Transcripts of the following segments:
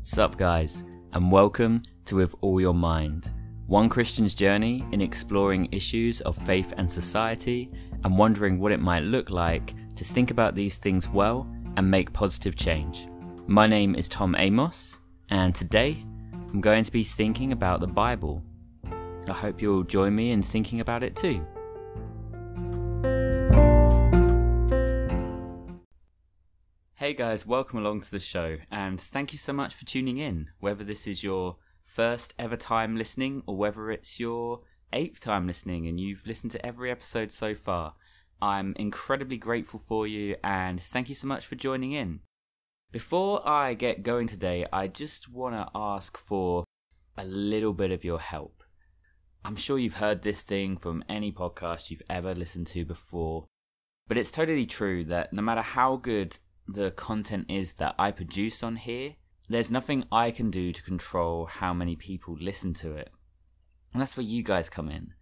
Sup, guys, and welcome to With All Your Mind, one Christian's journey in exploring issues of faith and society and wondering what it might look like to think about these things well and make positive change. My name is Tom Amos, and today I'm going to be thinking about the Bible. I hope you'll join me in thinking about it too. Hey guys, welcome along to the show, and thank you so much for tuning in. Whether this is your first ever time listening or whether it's your eighth time listening and you've listened to every episode so far, I'm incredibly grateful for you and thank you so much for joining in. Before I get going today, I just want to ask for a little bit of your help. I'm sure you've heard this thing from any podcast you've ever listened to before, but it's totally true that no matter how good the content is that I produce on here, there's nothing I can do to control how many people listen to it. And that's where you guys come in.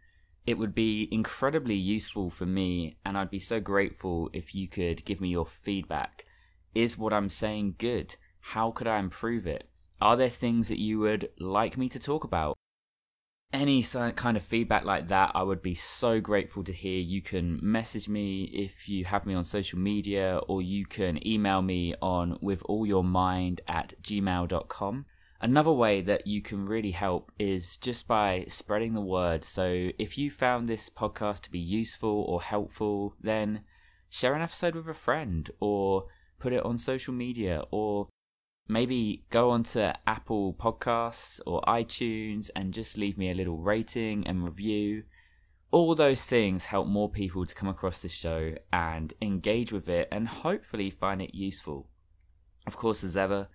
It would be incredibly useful for me, and I'd be so grateful if you could give me your feedback. Is what I'm saying good? How could I improve it? Are there things that you would like me to talk about? Any kind of feedback like that, I would be so grateful to hear. You can message me if you have me on social media, or you can email me on withallyourmind at gmail.com. Another way that you can really help is just by spreading the word. So if you found this podcast to be useful or helpful, then share an episode with a friend or put it on social media or maybe go onto Apple Podcasts or iTunes and just leave me a little rating and review. All those things help more people to come across this show and engage with it and hopefully find it useful. Of course, as ever,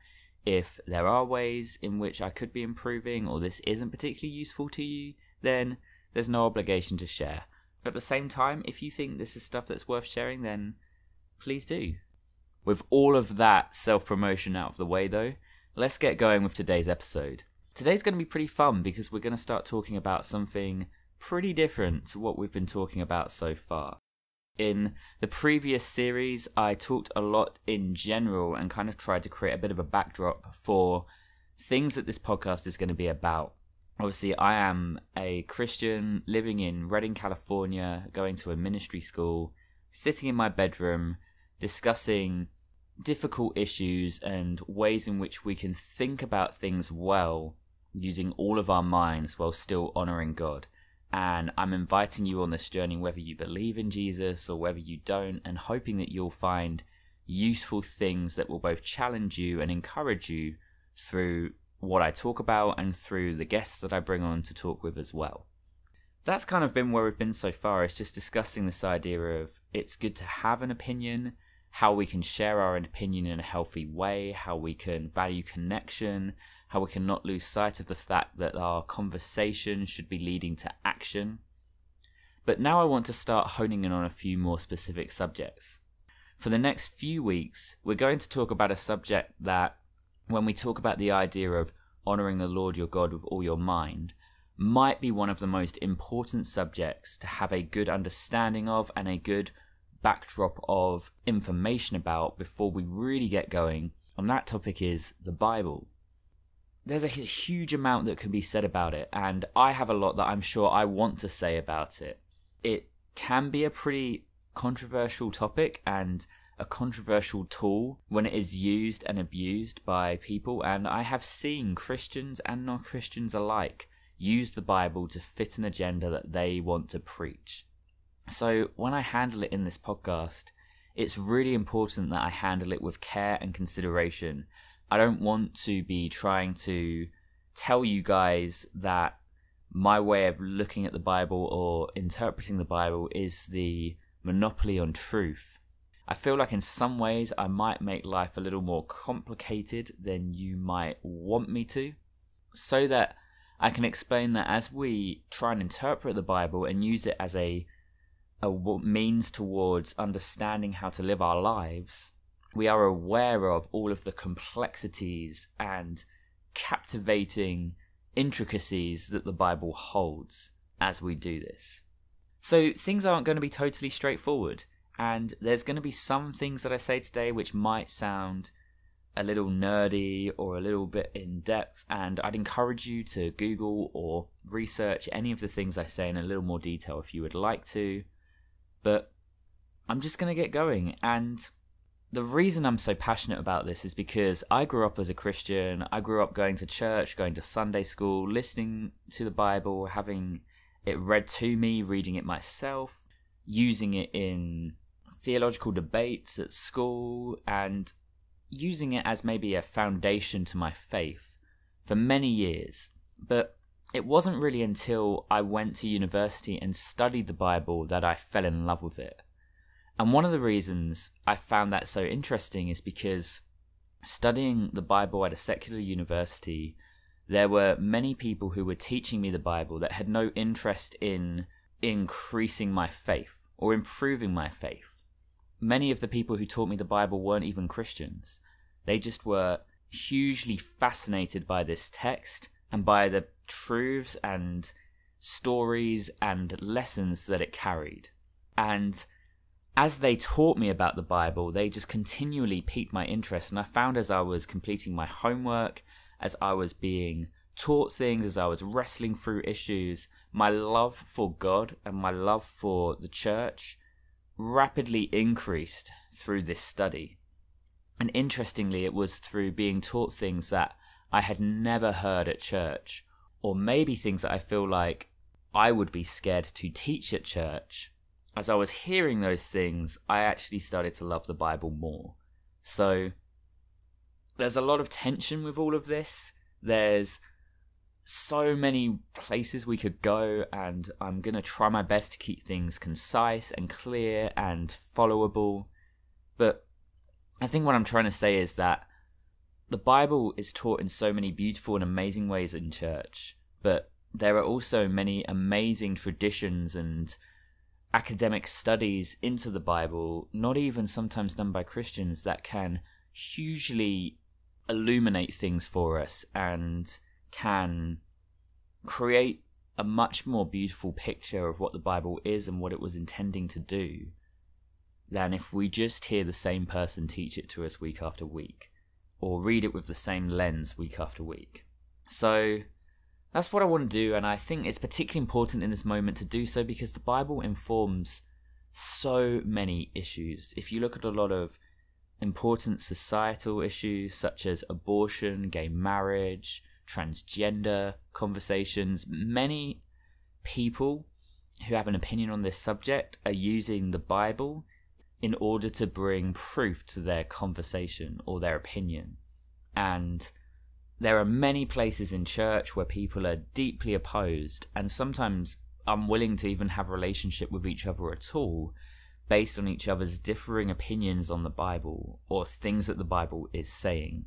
if there are ways in which I could be improving or this isn't particularly useful to you, then there's no obligation to share. But At the same time, if you think this is stuff that's worth sharing, then please do. With all of that self promotion out of the way, though, let's get going with today's episode. Today's going to be pretty fun because we're going to start talking about something pretty different to what we've been talking about so far. In the previous series, I talked a lot in general and kind of tried to create a bit of a backdrop for things that this podcast is going to be about. Obviously, I am a Christian living in Redding, California, going to a ministry school, sitting in my bedroom, discussing difficult issues and ways in which we can think about things well using all of our minds while still honoring God. And I'm inviting you on this journey, whether you believe in Jesus or whether you don't, and hoping that you'll find useful things that will both challenge you and encourage you through what I talk about and through the guests that I bring on to talk with as well. That's kind of been where we've been so far, is just discussing this idea of it's good to have an opinion, how we can share our opinion in a healthy way, how we can value connection, how we can not lose sight of the fact that our conversation should be leading to action. But now I want to start honing in on a few more specific subjects. For the next few weeks, we're going to talk about a subject that, when we talk about the idea of honoring the Lord your God with all your mind, might be one of the most important subjects to have a good understanding of and a good backdrop of information about before we really get going, and that topic is the Bible. There's a huge amount that can be said about it, and I have a lot that I'm sure I want to say about it. It can be a pretty controversial topic and a controversial tool when it is used and abused by people, and I have seen Christians and non Christians alike use the Bible to fit an agenda that they want to preach. So when I handle it in this podcast, it's really important that I handle it with care and consideration. I don't want to be trying to tell you guys that my way of looking at the Bible or interpreting the Bible is the monopoly on truth. I feel like in some ways I might make life a little more complicated than you might want me to, so that I can explain that as we try and interpret the Bible and use it as a a means towards understanding how to live our lives, we are aware of all of the complexities and captivating intricacies that the Bible holds as we do this. So things aren't going to be totally straightforward, and there's going to be some things that I say today which might sound a little nerdy or a little bit in depth, and I'd encourage you to Google or research any of the things I say in a little more detail if you would like to. But I'm just going to get going, and the reason I'm so passionate about this is because I grew up as a Christian. I grew up going to church, going to Sunday school, listening to the Bible, having it read to me, reading it myself, using it in theological debates at school, and using it as maybe a foundation to my faith for many years. But it wasn't really until I went to university and studied the Bible that I fell in love with it. And one of the reasons I found that so interesting is because studying the Bible at a secular university, there were many people who were teaching me the Bible that had no interest in increasing my faith or improving my faith. Many of the people who taught me the Bible weren't even Christians. They just were hugely fascinated by this text and by the truths and stories and lessons that it carried. And as they taught me about the Bible, they just continually piqued my interest. And I found as I was completing my homework, as I was being taught things, as I was wrestling through issues, my love for God and my love for the church rapidly increased through this study. And interestingly, it was through being taught things that I had never heard at church, or maybe things that I feel like I would be scared to teach at church as I was hearing those things, I actually started to love the Bible more. So there's a lot of tension with all of this. There's so many places we could go, and I'm going to try my best to keep things concise and clear and followable. But I think what I'm trying to say is that the Bible is taught in so many beautiful and amazing ways in church, but there are also many amazing traditions and academic studies into the Bible, not even sometimes done by Christians, that can hugely illuminate things for us and can create a much more beautiful picture of what the Bible is and what it was intending to do than if we just hear the same person teach it to us week after week or read it with the same lens week after week. So, that's what I want to do, and I think it's particularly important in this moment to do so because the Bible informs so many issues. If you look at a lot of important societal issues such as abortion, gay marriage, transgender conversations, many people who have an opinion on this subject are using the Bible in order to bring proof to their conversation or their opinion. And there are many places in church where people are deeply opposed and sometimes unwilling to even have a relationship with each other at all based on each other's differing opinions on the Bible or things that the Bible is saying.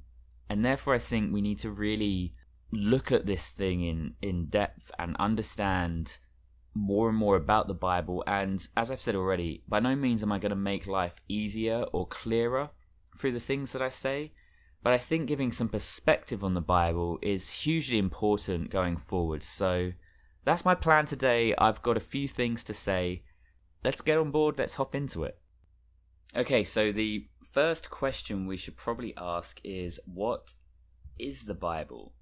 And therefore I think we need to really look at this thing in, in depth and understand more and more about the Bible. And as I've said already, by no means am I going to make life easier or clearer through the things that I say. But I think giving some perspective on the Bible is hugely important going forward. So that's my plan today. I've got a few things to say. Let's get on board, let's hop into it. Okay, so the first question we should probably ask is what is the Bible?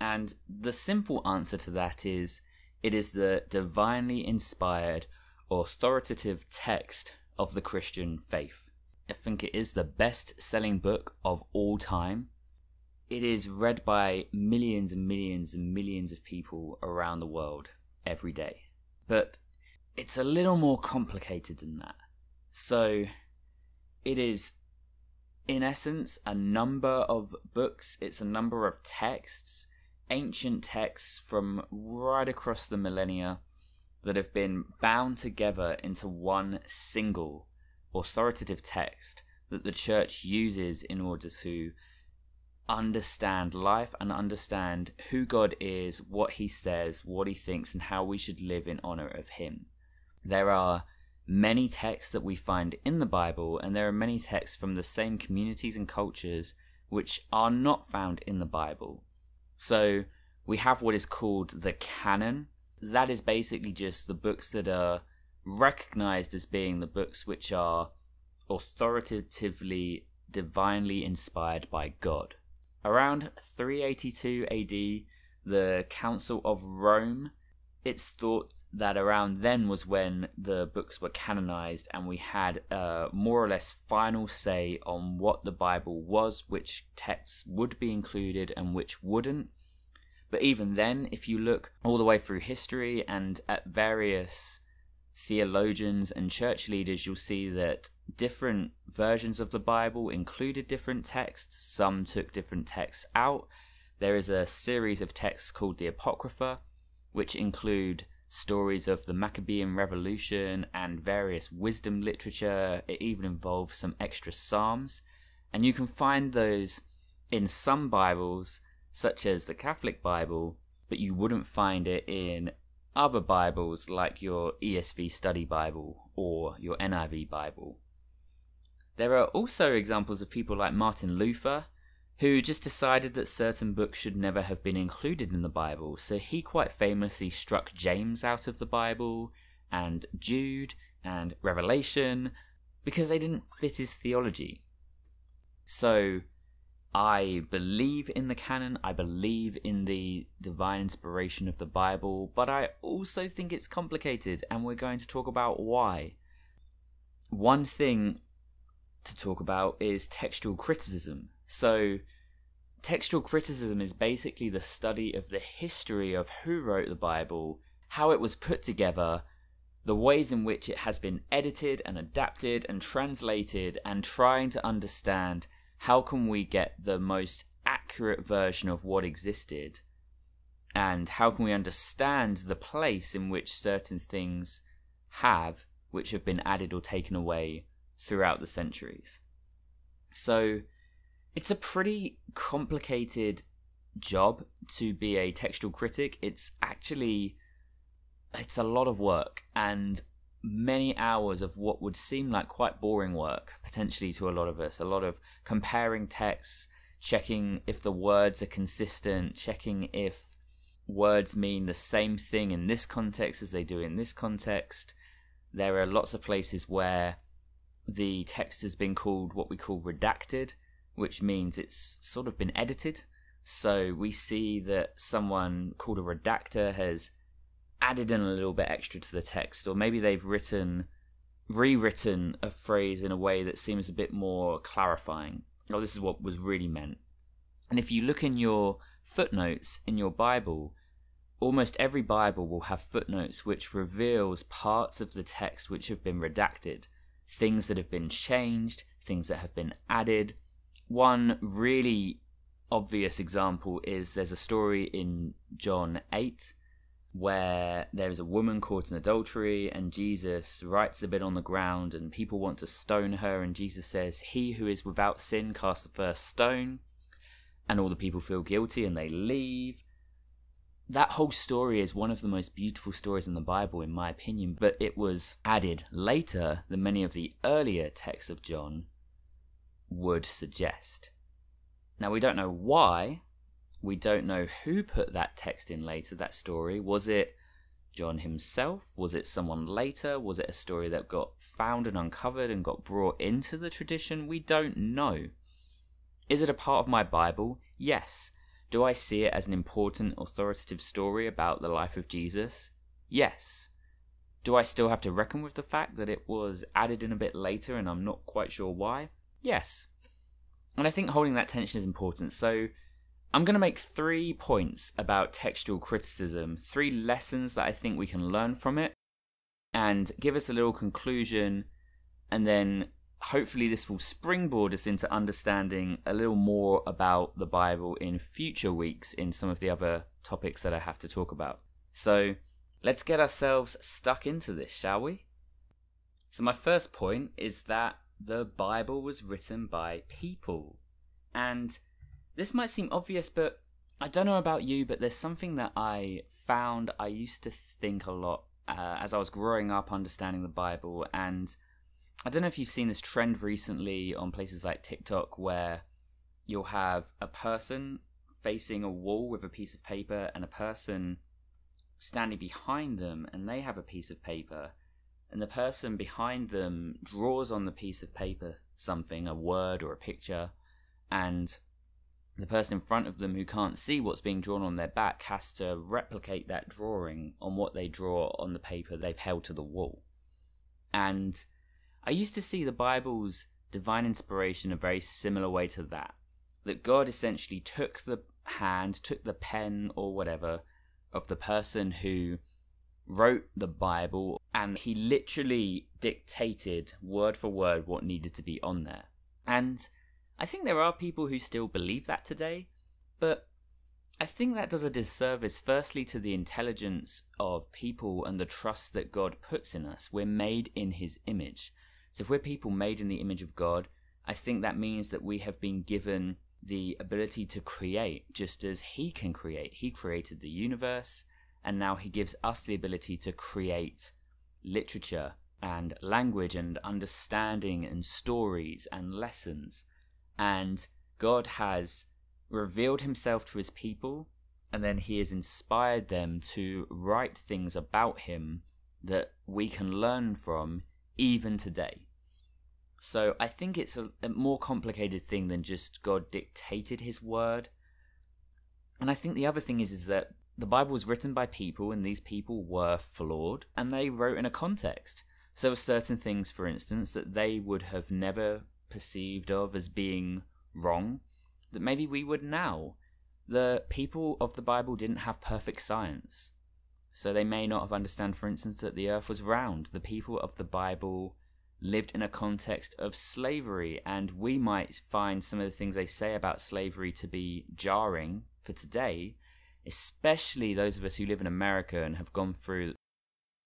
And the simple answer to that is it is the divinely inspired, authoritative text of the Christian faith. I think it is the best selling book of all time. It is read by millions and millions and millions of people around the world every day. But it's a little more complicated than that. So, it is, in essence, a number of books, it's a number of texts, ancient texts from right across the millennia that have been bound together into one single authoritative text that the church uses in order to understand life and understand who God is, what he says, what he thinks, and how we should live in honor of him. There are many texts that we find in the Bible, and there are many texts from the same communities and cultures which are not found in the Bible. So we have what is called the canon. That is basically just the books that are recognized as being the books which are authoritatively divinely inspired by God. Around 382 AD, the Council of Rome, it's thought that around then was when the books were canonized and we had a more or less final say on what the Bible was, which texts would be included and which wouldn't. But even then, if you look all the way through history and at various theologians and church leaders, you'll see that different versions of the Bible included different texts. Some took different texts out. There is a series of texts called the Apocrypha, which include stories of the Maccabean Revolution and various wisdom literature. It even involves some extra Psalms. And you can find those in some Bibles such as the Catholic Bible, but you wouldn't find it in other Bibles like your ESV Study Bible or your NIV Bible. There are also examples of people like Martin Luther, who just decided that certain books should never have been included in the Bible, so he quite famously struck James out of the Bible, and Jude, and Revelation, because they didn't fit his theology. So, I believe in the canon, I believe in the divine inspiration of the Bible, but I also think it's complicated, and we're going to talk about why. One thing to talk about is textual criticism. So, textual criticism is basically the study of the history of who wrote the Bible, how it was put together, the ways in which it has been edited and adapted and translated, and trying to understand how can we get the most accurate version of what existed? And how can we understand the place in which certain things have, which have been added or taken away throughout the centuries? So, it's a pretty complicated job to be a textual critic. It's actually it's a lot of work and many hours of what would seem like quite boring work, potentially to a lot of us. A lot of comparing texts, checking if the words are consistent, checking if words mean the same thing in this context as they do in this context. There are lots of places where the text has been called what we call redacted, which means it's sort of been edited. So we see that someone called a redactor has added in a little bit extra to the text, or maybe they've written, rewritten a phrase in a way that seems a bit more clarifying. Oh, this is what was really meant. And if you look in your footnotes in your Bible, almost every Bible will have footnotes which reveals parts of the text which have been redacted, things that have been changed, things that have been added. One really obvious example is there's a story in John 8 where there is a woman caught in adultery and Jesus writes a bit on the ground and people want to stone her and Jesus says, He who is without sin cast the first stone. And all the people feel guilty and they leave. That whole story is one of the most beautiful stories in the Bible, in my opinion, but it was added later than many of the earlier texts of John would suggest. Now, we don't know why, we don't know who put that text in later, that story. Was it John himself? Was it someone later? Was it a story that got found and uncovered and got brought into the tradition? We don't know. Is it a part of my Bible? Yes. Do I see it as an important authoritative story about the life of Jesus? Yes. Do I still have to reckon with the fact that it was added in a bit later and I'm not quite sure why? Yes. And I think holding that tension is important. So, I'm going to make three points about textual criticism, three lessons that I think we can learn from it, and give us a little conclusion, and then hopefully this will springboard us into understanding a little more about the Bible in future weeks in some of the other topics that I have to talk about. So let's get ourselves stuck into this, shall we? So, my first point is that the Bible was written by people. And this might seem obvious, but I don't know about you, but there's something that I found I used to think a lot uh, as I was growing up understanding the Bible. And I don't know if you've seen this trend recently on places like TikTok where you'll have a person facing a wall with a piece of paper and a person standing behind them and they have a piece of paper and the person behind them draws on the piece of paper something, a word or a picture, and the person in front of them who can't see what's being drawn on their back has to replicate that drawing on what they draw on the paper they've held to the wall. And I used to see the Bible's divine inspiration a very similar way to that. That God essentially took the hand, took the pen or whatever of the person who wrote the Bible and he literally dictated word for word what needed to be on there. And I think there are people who still believe that today, but I think that does a disservice firstly to the intelligence of people and the trust that God puts in us. We're made in his image. So if we're people made in the image of God, I think that means that we have been given the ability to create just as he can create. He created the universe and now he gives us the ability to create literature and language and understanding and stories and lessons. And God has revealed himself to his people, and then he has inspired them to write things about him that we can learn from even today. So I think it's a, a, more complicated thing than just God dictated his word. And I think the other thing is is that the Bible was written by people and these people were flawed and they wrote in a context. So certain things, for instance, that they would have never perceived of as being wrong that maybe we would now. The people of the Bible didn't have perfect science. So they may not have understood, for instance, that the earth was round. The people of the Bible lived in a context of slavery, and we might find some of the things they say about slavery to be jarring for today, especially those of us who live in America and have gone through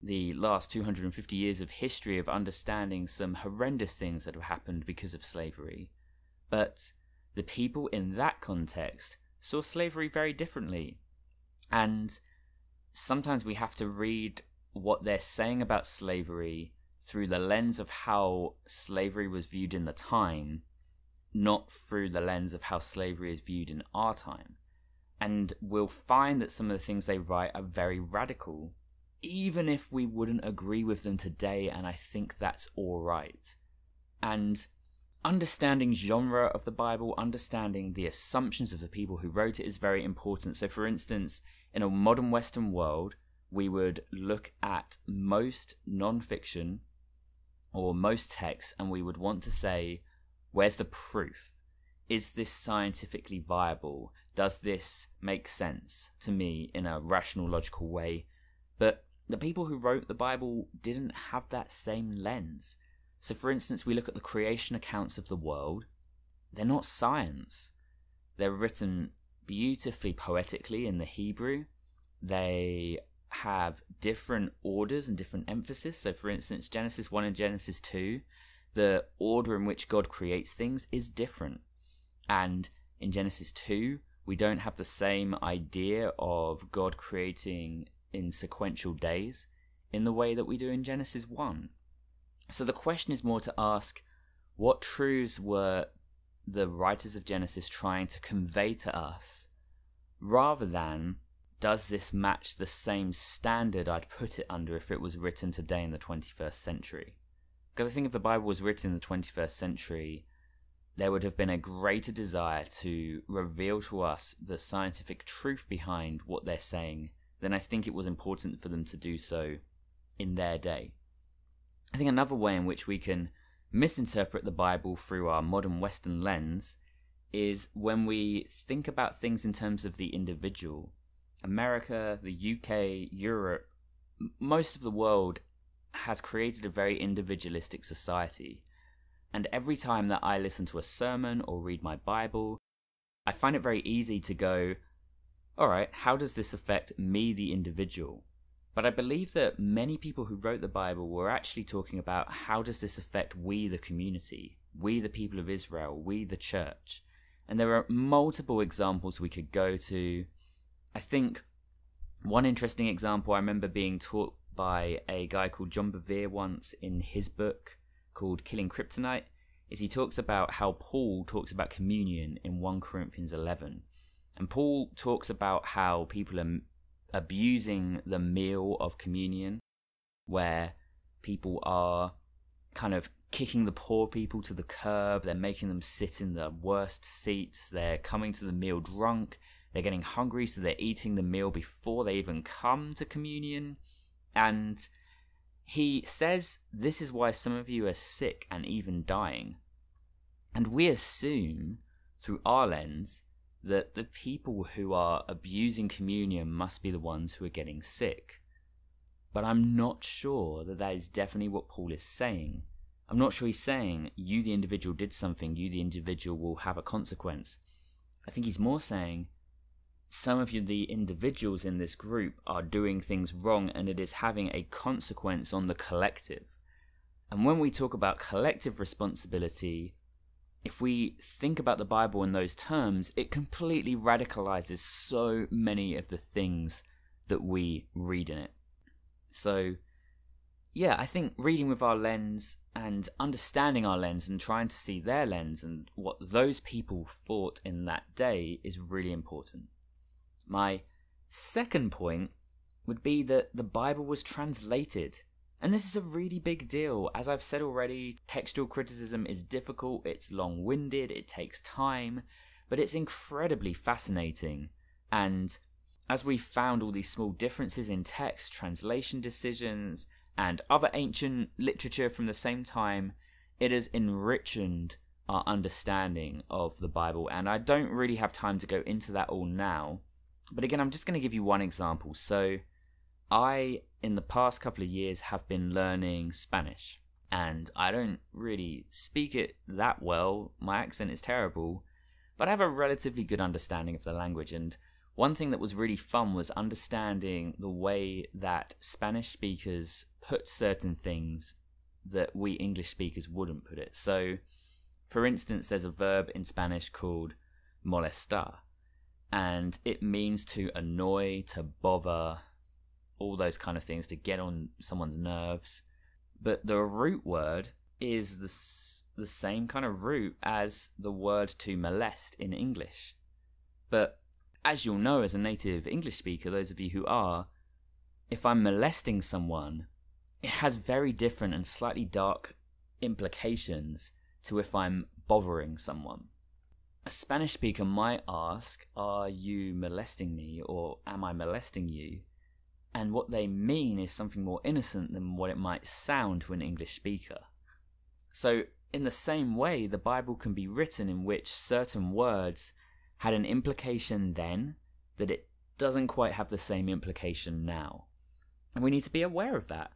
the last 250 years of history of understanding some horrendous things that have happened because of slavery. But the people in that context saw slavery very differently. And sometimes we have to read what they're saying about slavery through the lens of how slavery was viewed in the time, not through the lens of how slavery is viewed in our time. And we'll find that some of the things they write are very radical, even if we wouldn't agree with them today, and I think that's alright. And understanding genre of the Bible, understanding the assumptions of the people who wrote it is very important. So, for instance, in a modern Western world, we would look at most non fiction or most texts and we would want to say, where's the proof? Is this scientifically viable? Does this make sense to me in a rational, logical way? But the people who wrote the Bible didn't have that same lens. So, for instance, we look at the creation accounts of the world, they're not science. They're written beautifully poetically in the Hebrew. They have different orders and different emphasis. So, for instance, Genesis 1 and Genesis 2, the order in which God creates things is different. And in Genesis 2, we don't have the same idea of God creating in sequential days in the way that we do in Genesis 1. So the question is more to ask what truths were the writers of Genesis trying to convey to us rather than does this match the same standard I'd put it under if it was written today in the 21st century? Because I think if the Bible was written in the 21st century, there would have been a greater desire to reveal to us the scientific truth behind what they're saying than I think it was important for them to do so in their day. I think another way in which we can misinterpret the Bible through our modern Western lens is when we think about things in terms of the individual America, the UK, Europe, most of the world has created a very individualistic society. And every time that I listen to a sermon or read my Bible, I find it very easy to go, alright, how does this affect me, the individual? But I believe that many people who wrote the Bible were actually talking about how does this affect we, the community, we, the people of Israel, we, the church. And there are multiple examples we could go to I think one interesting example I remember being taught by a guy called John Bevere once in his book called Killing Kryptonite is he talks about how Paul talks about communion in 1 Corinthians 11. And Paul talks about how people are abusing the meal of communion, where people are kind of kicking the poor people to the curb, they're making them sit in the worst seats, they're coming to the meal drunk, they're getting hungry, so they're eating the meal before they even come to communion. And he says this is why some of you are sick and even dying. And we assume, through our lens, that the people who are abusing communion must be the ones who are getting sick. But I'm not sure that that is definitely what Paul is saying. I'm not sure he's saying, you the individual did something, you the individual will have a consequence. I think he's more saying, some of you, the individuals in this group, are doing things wrong and it is having a consequence on the collective. And when we talk about collective responsibility, if we think about the Bible in those terms, it completely radicalizes so many of the things that we read in it. So, yeah, I think reading with our lens and understanding our lens and trying to see their lens and what those people thought in that day is really important. My second point would be that the Bible was translated and this is a really big deal. As I've said already, textual criticism is difficult, it's long winded, it takes time, but it's incredibly fascinating. And as we've found all these small differences in text, translation decisions, and other ancient literature from the same time, it has enriched our understanding of the Bible. And I don't really have time to go into that all now. But again, I'm just going to give you one example. So, I in the past couple of years have been learning Spanish. And I don't really speak it that well. My accent is terrible. But I have a relatively good understanding of the language. And one thing that was really fun was understanding the way that Spanish speakers put certain things that we English speakers wouldn't put it. So, for instance, there's a verb in Spanish called molestar, and it means to annoy, to bother, all those kind of things to get on someone's nerves. But the root word is the, the same kind of root as the word to molest in English. But as you'll know as a native English speaker, those of you who are, if I'm molesting someone, it has very different and slightly dark implications to if I'm bothering someone. A Spanish speaker might ask, Are you molesting me or am I molesting you? and what they mean is something more innocent than what it might sound to an English speaker. So, in the same way, the Bible can be written in which certain words had an implication then that it doesn't quite have the same implication now. And we need to be aware of that.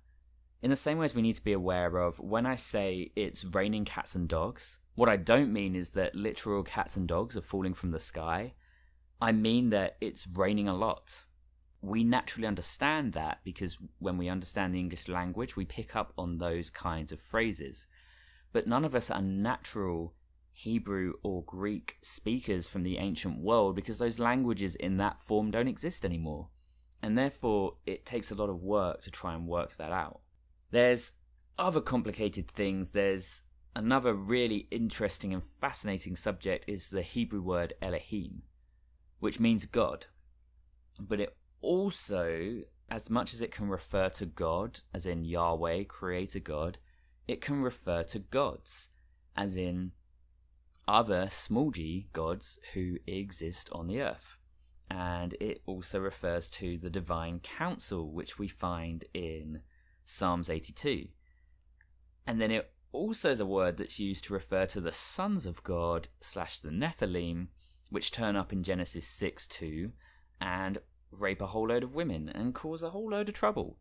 In the same way as we need to be aware of when I say it's raining cats and dogs, what I don't mean is that literal cats and dogs are falling from the sky. I mean that it's raining a lot we naturally understand that because when we understand the English language, we pick up on those kinds of phrases. But none of us are natural Hebrew or Greek speakers from the ancient world because those languages in that form don't exist anymore. And therefore, it takes a lot of work to try and work that out. There's other complicated things. There's another really interesting and fascinating subject is the Hebrew word Elohim, which means God. But it also, as much as it can refer to God, as in Yahweh, Creator God, it can refer to gods, as in other small g gods who exist on the earth. And it also refers to the divine council, which we find in Psalms 82. And then it also is a word that's used to refer to the sons of God slash the Nephilim, which turn up in Genesis 6 2, and rape a whole load of women, and cause a whole load of trouble.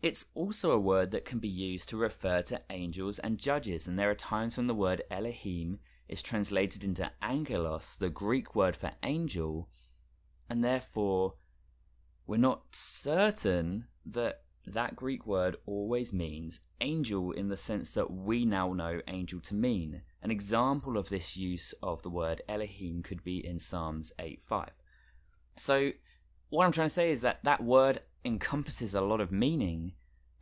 It's also a word that can be used to refer to angels and judges, and there are times when the word Elohim is translated into angelos, the Greek word for angel, and therefore we're not certain that that Greek word always means angel in the sense that we now know angel to mean. An example of this use of the word Elohim could be in Psalms 8 5. So what I'm trying to say is that that word encompasses a lot of meaning,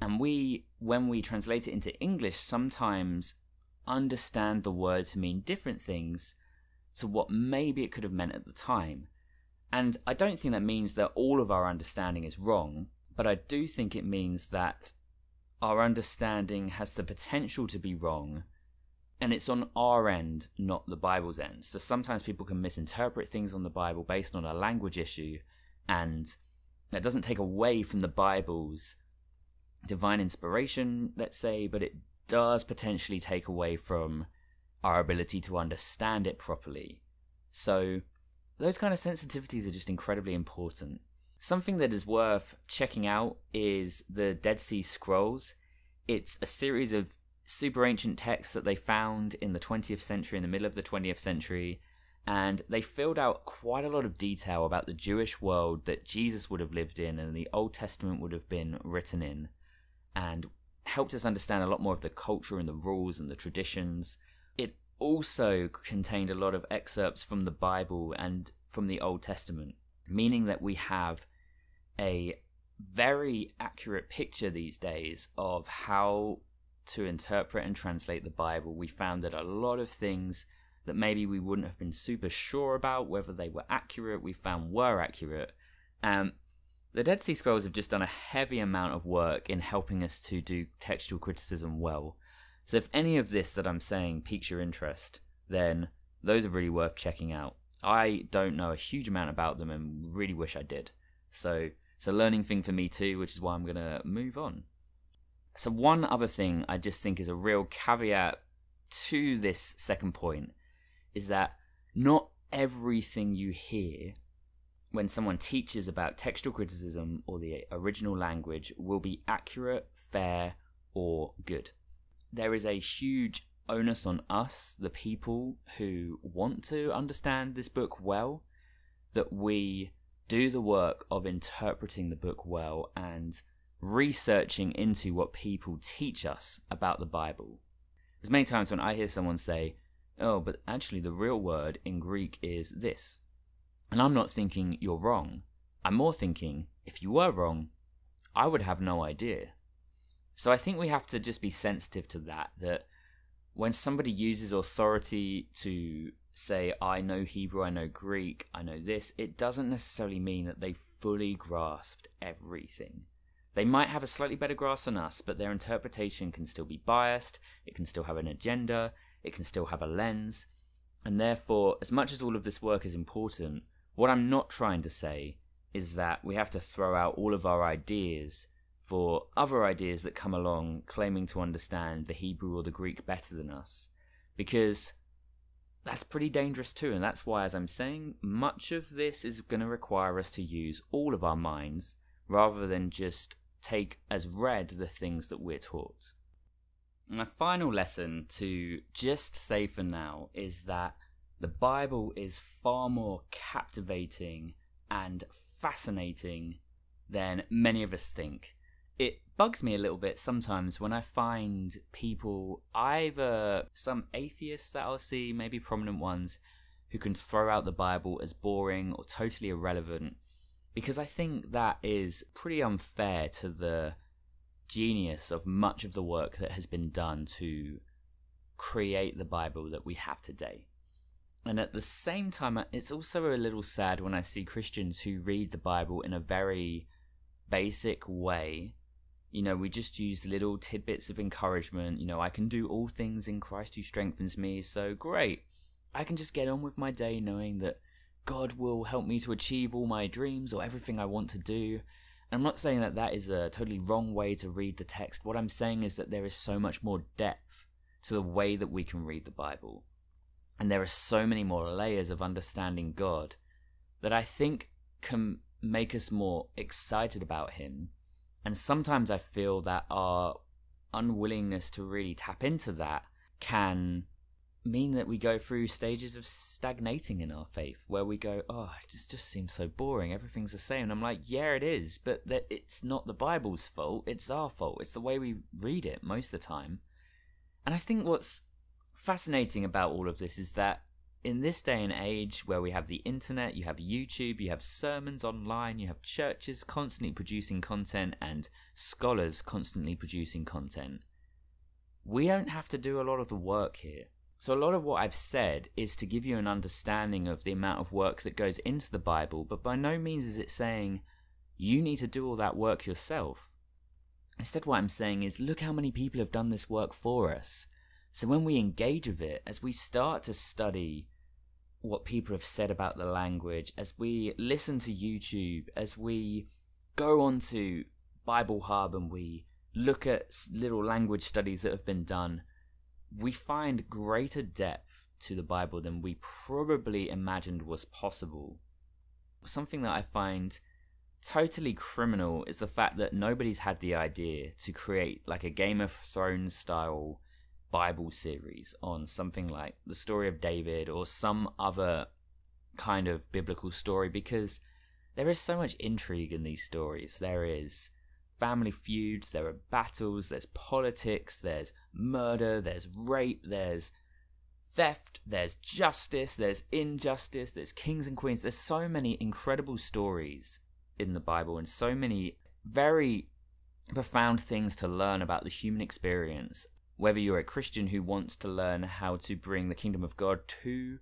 and we, when we translate it into English, sometimes understand the word to mean different things to what maybe it could have meant at the time. And I don't think that means that all of our understanding is wrong, but I do think it means that our understanding has the potential to be wrong, and it's on our end, not the Bible's end. So sometimes people can misinterpret things on the Bible based on a language issue, and that doesn't take away from the Bible's divine inspiration, let's say, but it does potentially take away from our ability to understand it properly. So, those kind of sensitivities are just incredibly important. Something that is worth checking out is the Dead Sea Scrolls. It's a series of super ancient texts that they found in the 20th century, in the middle of the 20th century, and they filled out quite a lot of detail about the Jewish world that Jesus would have lived in and the Old Testament would have been written in, and helped us understand a lot more of the culture and the rules and the traditions. It also contained a lot of excerpts from the Bible and from the Old Testament, meaning that we have a very accurate picture these days of how to interpret and translate the Bible. We found that a lot of things that maybe we wouldn't have been super sure about whether they were accurate, we found were accurate. Um, the Dead Sea Scrolls have just done a heavy amount of work in helping us to do textual criticism well. So if any of this that I'm saying piques your interest, then those are really worth checking out. I don't know a huge amount about them and really wish I did. So it's a learning thing for me too, which is why I'm going to move on. So one other thing I just think is a real caveat to this second point is that not everything you hear when someone teaches about textual criticism or the original language will be accurate, fair, or good. There is a huge onus on us, the people who want to understand this book well, that we do the work of interpreting the book well and researching into what people teach us about the Bible. There's many times when I hear someone say, oh, but actually the real word in Greek is this. And I'm not thinking you're wrong. I'm more thinking, if you were wrong, I would have no idea. So I think we have to just be sensitive to that, that when somebody uses authority to say, I know Hebrew, I know Greek, I know this, it doesn't necessarily mean that they fully grasped everything. They might have a slightly better grasp than us, but their interpretation can still be biased, it can still have an agenda, it can still have a lens, and therefore, as much as all of this work is important, what I'm not trying to say is that we have to throw out all of our ideas for other ideas that come along claiming to understand the Hebrew or the Greek better than us. Because that's pretty dangerous too, and that's why, as I'm saying, much of this is going to require us to use all of our minds rather than just take as read the things that we're taught. My final lesson to just say for now is that the Bible is far more captivating and fascinating than many of us think it bugs me a little bit sometimes when I find people, either some atheists that I'll see, maybe prominent ones, who can throw out the Bible as boring or totally irrelevant, because I think that is pretty unfair to the genius of much of the work that has been done to create the Bible that we have today. And at the same time, it's also a little sad when I see Christians who read the Bible in a very basic way you know, we just use little tidbits of encouragement. You know, I can do all things in Christ who strengthens me, so great. I can just get on with my day knowing that God will help me to achieve all my dreams or everything I want to do. And I'm not saying that that is a totally wrong way to read the text. What I'm saying is that there is so much more depth to the way that we can read the Bible. And there are so many more layers of understanding God that I think can make us more excited about Him and sometimes I feel that our unwillingness to really tap into that can mean that we go through stages of stagnating in our faith where we go, oh, it just, just seems so boring. Everything's the same. And I'm like, yeah, it is, but that it's not the Bible's fault. It's our fault. It's the way we read it most of the time. And I think what's fascinating about all of this is that in this day and age where we have the internet, you have YouTube, you have sermons online, you have churches constantly producing content and scholars constantly producing content, we don't have to do a lot of the work here. So, a lot of what I've said is to give you an understanding of the amount of work that goes into the Bible, but by no means is it saying you need to do all that work yourself. Instead, what I'm saying is, look how many people have done this work for us. So when we engage with it, as we start to study what people have said about the language, as we listen to YouTube, as we go on to Bible Hub and we look at little language studies that have been done, we find greater depth to the Bible than we probably imagined was possible. Something that I find totally criminal is the fact that nobody's had the idea to create like a Game of Thrones style Bible series on something like the story of David or some other kind of biblical story because there is so much intrigue in these stories. There is family feuds, there are battles, there's politics, there's murder, there's rape, there's theft, there's justice, there's injustice, there's kings and queens. There's so many incredible stories in the Bible and so many very profound things to learn about the human experience. Whether you're a Christian who wants to learn how to bring the kingdom of God to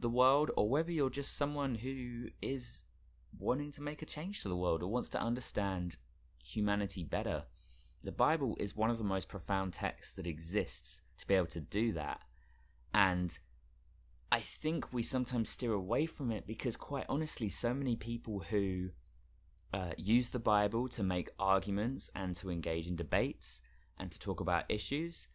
the world, or whether you're just someone who is wanting to make a change to the world or wants to understand humanity better. The Bible is one of the most profound texts that exists to be able to do that. And I think we sometimes steer away from it because, quite honestly, so many people who uh, use the Bible to make arguments and to engage in debates and to talk about issues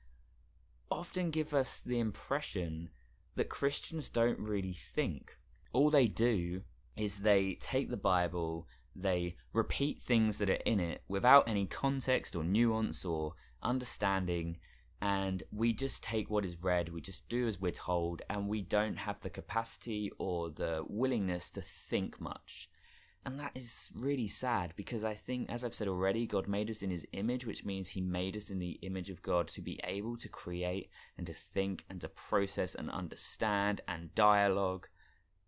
often give us the impression that Christians don't really think. All they do is they take the Bible, they repeat things that are in it without any context or nuance or understanding, and we just take what is read, we just do as we're told, and we don't have the capacity or the willingness to think much. And that is really sad because I think, as I've said already, God made us in His image, which means He made us in the image of God to be able to create and to think and to process and understand and dialogue.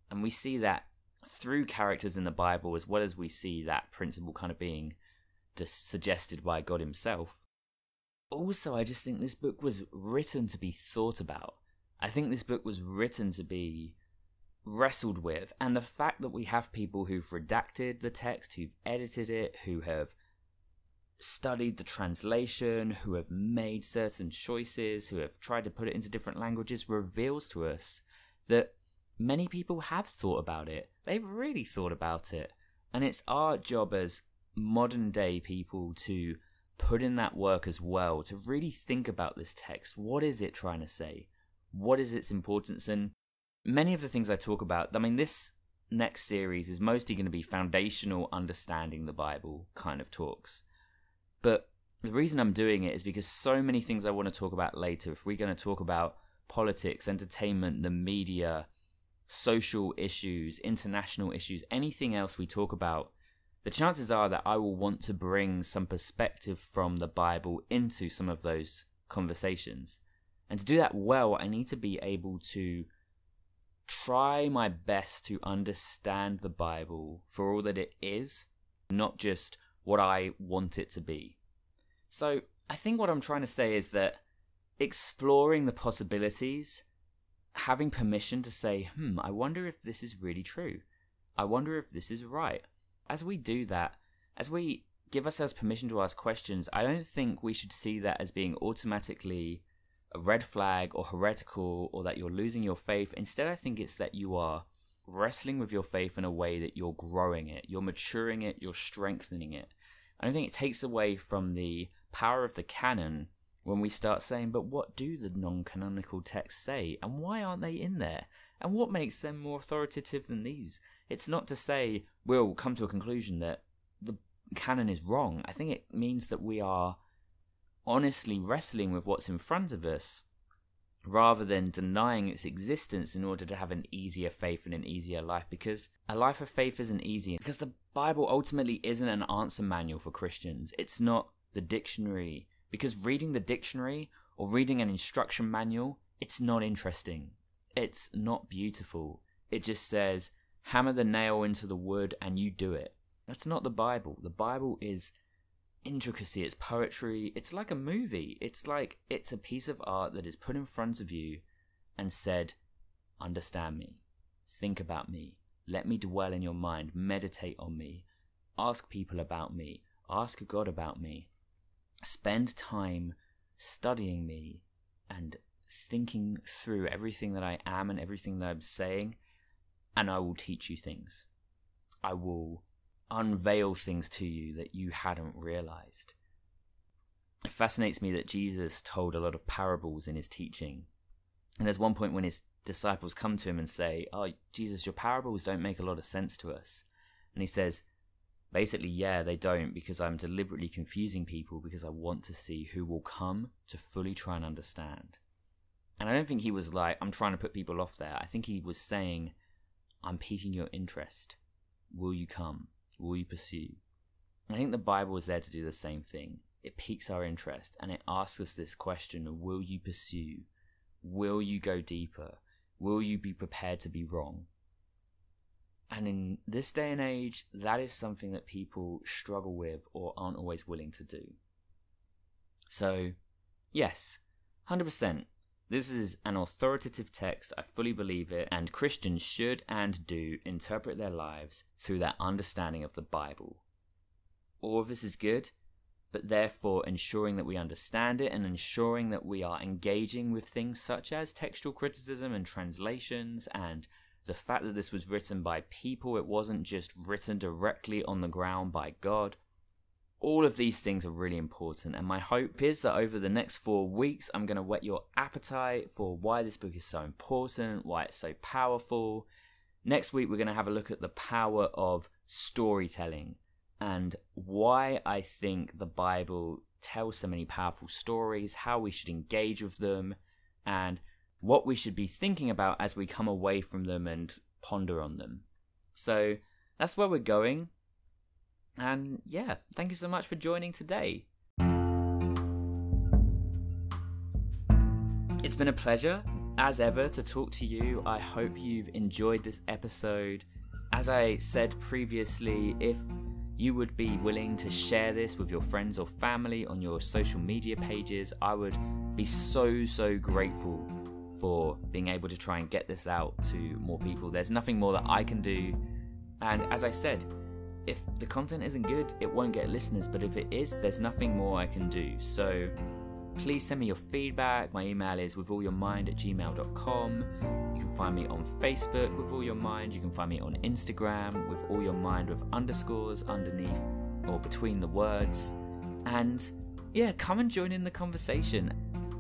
And we see that through characters in the Bible as well as we see that principle kind of being just suggested by God Himself. Also, I just think this book was written to be thought about. I think this book was written to be wrestled with, and the fact that we have people who've redacted the text, who've edited it, who have studied the translation, who have made certain choices, who have tried to put it into different languages, reveals to us that many people have thought about it. They've really thought about it. And it's our job as modern day people to put in that work as well, to really think about this text. What is it trying to say? What is its importance? And many of the things I talk about, I mean, this next series is mostly going to be foundational understanding the Bible kind of talks. But the reason I'm doing it is because so many things I want to talk about later, if we're going to talk about politics, entertainment, the media, social issues, international issues, anything else we talk about, the chances are that I will want to bring some perspective from the Bible into some of those conversations. And to do that well, I need to be able to try my best to understand the Bible for all that it is, not just what I want it to be. So, I think what I'm trying to say is that exploring the possibilities having permission to say, hmm, I wonder if this is really true. I wonder if this is right. As we do that, as we give ourselves permission to ask questions, I don't think we should see that as being automatically a red flag or heretical or that you're losing your faith. Instead, I think it's that you are wrestling with your faith in a way that you're growing it, you're maturing it, you're strengthening it. I don't think it takes away from the power of the canon when we start saying, but what do the non canonical texts say, and why aren't they in there? And what makes them more authoritative than these? It's not to say we'll come to a conclusion that the canon is wrong. I think it means that we are honestly wrestling with what's in front of us rather than denying its existence in order to have an easier faith and an easier life because a life of faith isn't easy because the bible ultimately isn't an answer manual for christians it's not the dictionary because reading the dictionary or reading an instruction manual, it's not interesting. It's not beautiful. It just says, hammer the nail into the wood and you do it. That's not the Bible. The Bible is intricacy, it's poetry, it's like a movie. It's like it's a piece of art that is put in front of you and said, Understand me, think about me, let me dwell in your mind, meditate on me, ask people about me, ask God about me. spend time studying me and thinking through everything that I am and everything that I'm saying, and I will teach you things. I will unveil things to you that you hadn't realized. It fascinates me that Jesus told a lot of parables in his teaching. And there's one point when his disciples come to him and say, Oh, Jesus, your parables don't make a lot of sense to us. And he says, Basically, yeah, they don't because I'm deliberately confusing people because I want to see who will come to fully try and understand. And I don't think he was like, I'm trying to put people off there. I think he was saying, I'm piquing your interest. Will you come? Will you pursue? I think the Bible is there to do the same thing. It piques our interest and it asks us this question Will you pursue? Will you go deeper? Will you be prepared to be wrong? And in this day and age, that is something that people struggle with or aren't always willing to do. So, yes, 100%. This is an authoritative text, I fully believe it, and Christians should and do interpret their lives through that understanding of the Bible. All of this is good, but therefore ensuring that we understand it and ensuring that we are engaging with things such as textual criticism and translations and the fact that this was written by people, it wasn't just written directly on the ground by God. All of these things are really important, and my hope is that over the next four weeks, I'm going to whet your appetite for why this book is so important, why it's so powerful. Next week, we're going to have a look at the power of storytelling and why I think the Bible tells so many powerful stories, how we should engage with them, and what we should be thinking about as we come away from them and ponder on them. So that's where we're going. And yeah, thank you so much for joining today. It's been a pleasure, as ever, to talk to you. I hope you've enjoyed this episode. As I said previously, if you would be willing to share this with your friends or family on your social media pages, I would be so, so grateful for being able to try and get this out to more people. There's nothing more that I can do. And as I said, if the content isn't good, it won't get listeners, but if it is, there's nothing more I can do. So please send me your feedback. My email is withallyourmind at gmail.com. You can find me on Facebook with All Your Mind. You can find me on Instagram with All Your Mind with underscores underneath or between the words. And yeah, come and join in the conversation.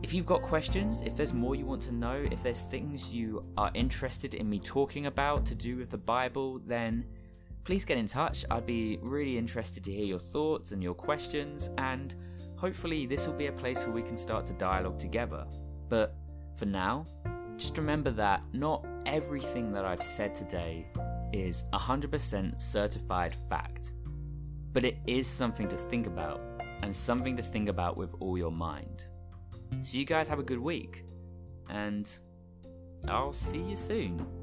If you've got questions, if there's more you want to know, if there's things you are interested in me talking about to do with the Bible, then please get in touch. I'd be really interested to hear your thoughts and your questions, and hopefully, this will be a place where we can start to dialogue together. But for now, just remember that not everything that I've said today is 100% certified fact, but it is something to think about, and something to think about with all your mind. So, you guys have a good week, and I'll see you soon.